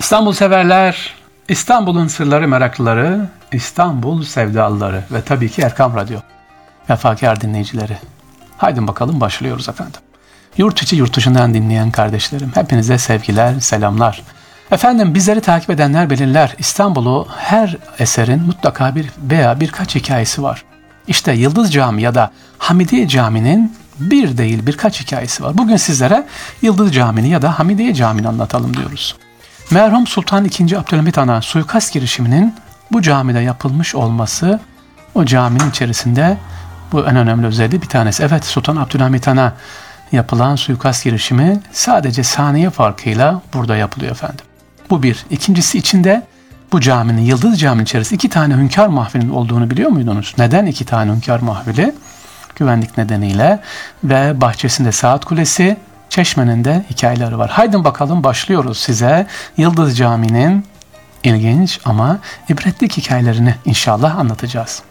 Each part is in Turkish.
İstanbul severler, İstanbul'un sırları meraklıları, İstanbul sevdalıları ve tabii ki Erkam Radyo. Vefakar dinleyicileri. Haydi bakalım başlıyoruz efendim. Yurt içi yurt dışından dinleyen kardeşlerim, hepinize sevgiler, selamlar. Efendim bizleri takip edenler belirler İstanbul'u her eserin mutlaka bir veya birkaç hikayesi var. İşte Yıldız Cami ya da Hamidiye Cami'nin bir değil birkaç hikayesi var. Bugün sizlere Yıldız Camii'ni ya da Hamidiye Camii'ni anlatalım diyoruz. Merhum Sultan II. Abdülhamit Han'a suikast girişiminin bu camide yapılmış olması o caminin içerisinde bu en önemli özelliği bir tanesi. Evet Sultan Abdülhamit Han'a yapılan suikast girişimi sadece saniye farkıyla burada yapılıyor efendim. Bu bir. İkincisi içinde bu caminin, Yıldız Camii'nin içerisinde iki tane hünkâr mahfilinin olduğunu biliyor muydunuz? Neden iki tane hünkâr mahfili? Güvenlik nedeniyle ve bahçesinde saat kulesi, çeşmenin de hikayeleri var. Haydi bakalım başlıyoruz size Yıldız Camii'nin ilginç ama ibretli hikayelerini inşallah anlatacağız.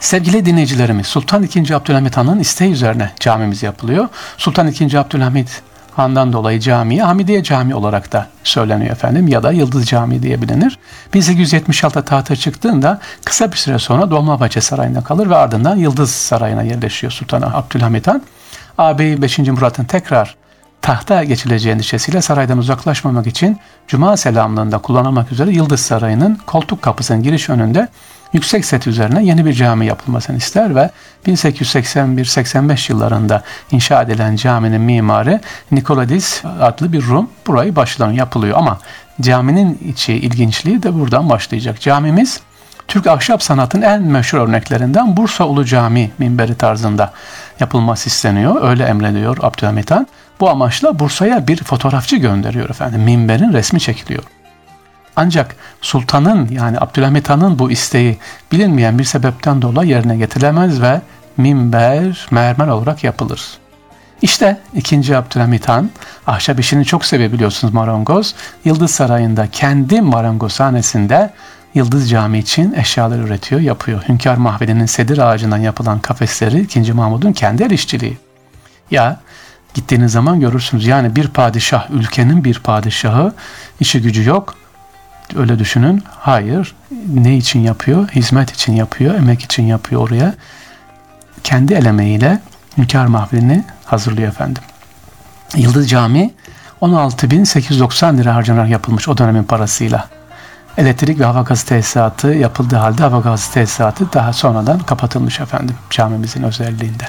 Sevgili dinleyicilerimiz Sultan II. Abdülhamit Han'ın isteği üzerine camimiz yapılıyor. Sultan II. Abdülhamit Han'dan dolayı camiye Hamidiye Camii olarak da söyleniyor efendim ya da Yıldız Camii diye bilinir. 1876'da tahta çıktığında kısa bir süre sonra Dolmabahçe Sarayı'nda kalır ve ardından Yıldız Sarayı'na yerleşiyor Sultan Abdülhamit Han. Ağabeyi 5. Murat'ın tekrar tahta geçileceği endişesiyle saraydan uzaklaşmamak için Cuma selamlığında kullanılmak üzere Yıldız Sarayı'nın koltuk kapısının giriş önünde yüksek set üzerine yeni bir cami yapılmasını ister ve 1881-85 yıllarında inşa edilen caminin mimarı Nikoladis adlı bir Rum burayı baştan yapılıyor ama caminin içi ilginçliği de buradan başlayacak. Camimiz Türk ahşap sanatının en meşhur örneklerinden Bursa Ulu Cami minberi tarzında yapılması isteniyor. Öyle emrediyor Abdülhamit Han. Bu amaçla Bursa'ya bir fotoğrafçı gönderiyor efendim. Minberin resmi çekiliyor. Ancak sultanın yani Abdülhamit Han'ın bu isteği bilinmeyen bir sebepten dolayı yerine getirilemez ve minber mermer olarak yapılır. İşte 2. Abdülhamit Han ahşap işini çok sevebiliyorsunuz marangoz. Yıldız Sarayı'nda kendi marangozhanesinde Yıldız Cami için eşyalar üretiyor, yapıyor. Hünkar Mahvedi'nin sedir ağacından yapılan kafesleri 2. Mahmud'un kendi el işçiliği. Ya gittiğiniz zaman görürsünüz. Yani bir padişah, ülkenin bir padişahı işi gücü yok Öyle düşünün. Hayır. Ne için yapıyor? Hizmet için yapıyor, emek için yapıyor oraya. Kendi el emeğiyle Hünkâr Mahfili'ni hazırlıyor efendim. Yıldız Cami 16.890 lira harcanarak yapılmış o dönemin parasıyla. Elektrik ve hava gazı tesisatı yapıldığı halde hava gazı tesisatı daha sonradan kapatılmış efendim camimizin özelliğinde.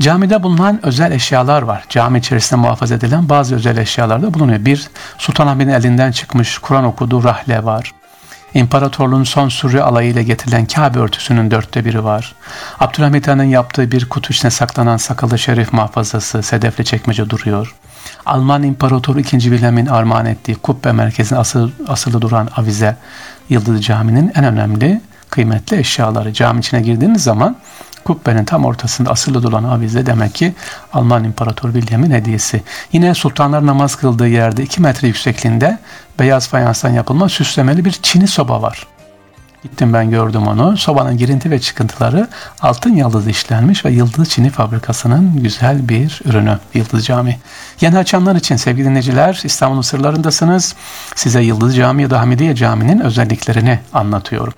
Camide bulunan özel eşyalar var. Cami içerisinde muhafaza edilen bazı özel eşyalar da bulunuyor. Bir, Sultanahmet'in elinden çıkmış Kur'an okuduğu rahle var. İmparatorluğun son sürü alayıyla getirilen Kabe örtüsünün dörtte biri var. Abdülhamit Han'ın yaptığı bir kutu içine saklanan sakalı şerif muhafazası sedefli çekmece duruyor. Alman İmparatoru 2. Wilhelm'in armağan ettiği kubbe merkezine asıl, asılı duran avize Yıldız Camii'nin en önemli kıymetli eşyaları. Cami içine girdiğiniz zaman kubbenin tam ortasında asılı duran avize demek ki Alman İmparatoru William'in hediyesi. Yine sultanlar namaz kıldığı yerde 2 metre yüksekliğinde beyaz fayanstan yapılma süslemeli bir çini soba var. Gittim ben gördüm onu. Sobanın girinti ve çıkıntıları altın yıldız işlenmiş ve Yıldız Çini fabrikasının güzel bir ürünü Yıldız Cami. Yeni açanlar için sevgili dinleyiciler İstanbul'un sırlarındasınız. Size Yıldız Cami ya da Hamidiye Cami'nin özelliklerini anlatıyorum.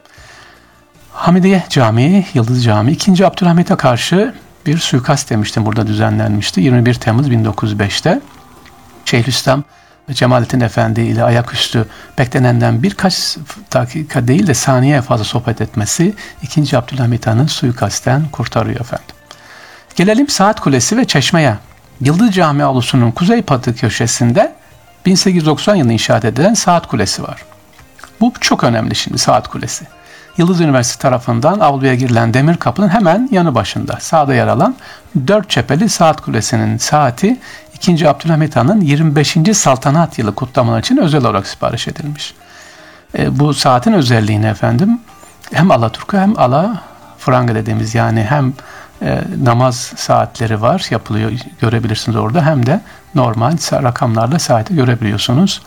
Hamidiye Camii, Yıldız Camii 2. Abdülhamit'e karşı bir suikast demiştim burada düzenlenmişti. 21 Temmuz 1905'te Şeyhülislam Cemalettin Efendi ile ayaküstü beklenenden birkaç dakika değil de saniye fazla sohbet etmesi 2. Abdülhamit Han'ı suikastten kurtarıyor efendim. Gelelim Saat Kulesi ve Çeşme'ye. Yıldız Camii avlusunun kuzey batı köşesinde 1890 yılında inşaat edilen Saat Kulesi var. Bu çok önemli şimdi Saat Kulesi. Yıldız Üniversitesi tarafından avluya girilen demir kapının hemen yanı başında sağda yer alan dört çepeli saat kulesinin saati 2. Abdülhamit Han'ın 25. saltanat yılı kutlamalar için özel olarak sipariş edilmiş. E, bu saatin özelliğini efendim hem Alaturka hem Ala Franga dediğimiz yani hem e, namaz saatleri var yapılıyor görebilirsiniz orada hem de normal rakamlarla saati görebiliyorsunuz.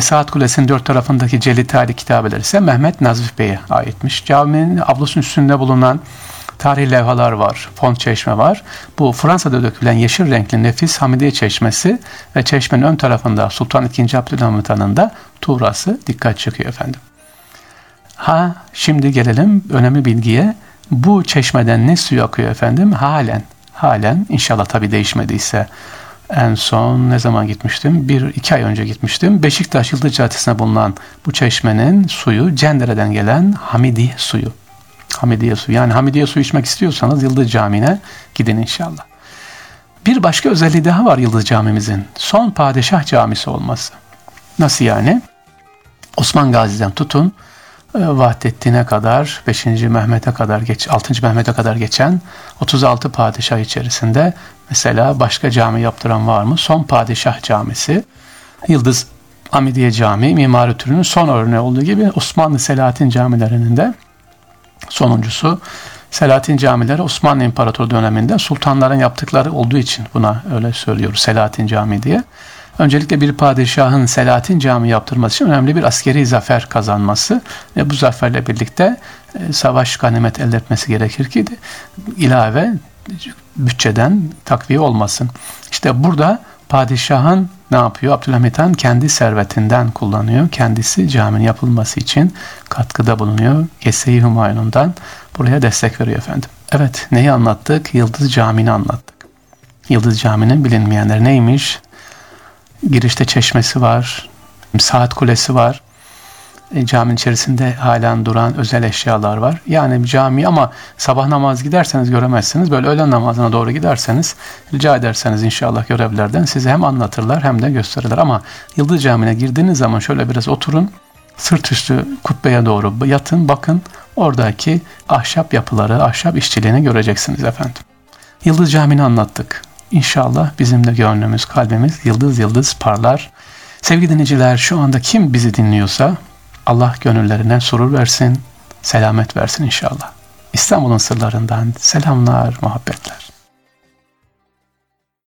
Saat Kulesi'nin dört tarafındaki Celitali kitabeler ise Mehmet Nazif Bey'e aitmiş. Caminin avlusunun üstünde bulunan tarihi levhalar var, font çeşme var. Bu Fransa'da dökülen yeşil renkli nefis Hamidiye Çeşmesi ve çeşmenin ön tarafında Sultan II. Abdülhamit Han'ın da tuğrası dikkat çekiyor efendim. Ha şimdi gelelim önemli bilgiye. Bu çeşmeden ne suyu akıyor efendim? Halen, halen inşallah tabi değişmediyse en son ne zaman gitmiştim? Bir iki ay önce gitmiştim. Beşiktaş Yıldız Caddesi'ne bulunan bu çeşmenin suyu Cendere'den gelen Hamidiye suyu. Hamidiye suyu. Yani Hamidiye suyu içmek istiyorsanız Yıldız Camii'ne gidin inşallah. Bir başka özelliği daha var Yıldız Camimizin. Son padişah camisi olması. Nasıl yani? Osman Gazi'den tutun e, Vahdettin'e kadar, 5. Mehmet'e kadar, geç, 6. Mehmet'e kadar geçen 36 padişah içerisinde mesela başka cami yaptıran var mı? Son Padişah Camisi, Yıldız Hamidiye Camii, mimari türünün son örneği olduğu gibi Osmanlı Selahattin camilerinin de sonuncusu. Selahattin camileri Osmanlı İmparatoru döneminde sultanların yaptıkları olduğu için buna öyle söylüyoruz Selahattin Camii diye. Öncelikle bir padişahın Selahattin Camii yaptırması için önemli bir askeri zafer kazanması ve bu zaferle birlikte e, savaş ganimet elde etmesi gerekir ki ilave bütçeden takviye olmasın. İşte burada padişahın ne yapıyor? Abdülhamit Han kendi servetinden kullanıyor. Kendisi caminin yapılması için katkıda bulunuyor. Kese-i Humayun'dan buraya destek veriyor efendim. Evet neyi anlattık? Yıldız Camii'ni anlattık. Yıldız Camii'nin bilinmeyenleri neymiş? Girişte çeşmesi var, saat kulesi var. E, caminin içerisinde halen duran özel eşyalar var. Yani cami ama sabah namaz giderseniz göremezsiniz. Böyle öğlen namazına doğru giderseniz rica ederseniz inşallah görevlerden size hem anlatırlar hem de gösterirler. Ama Yıldız Camii'ne girdiğiniz zaman şöyle biraz oturun. Sırt üstü kubbeye doğru yatın bakın. Oradaki ahşap yapıları, ahşap işçiliğini göreceksiniz efendim. Yıldız Camii'ni anlattık. İnşallah bizim de gönlümüz, kalbimiz yıldız yıldız parlar. Sevgili dinleyiciler şu anda kim bizi dinliyorsa Allah gönüllerine surur versin, selamet versin inşallah. İstanbul'un sırlarından selamlar, muhabbetler.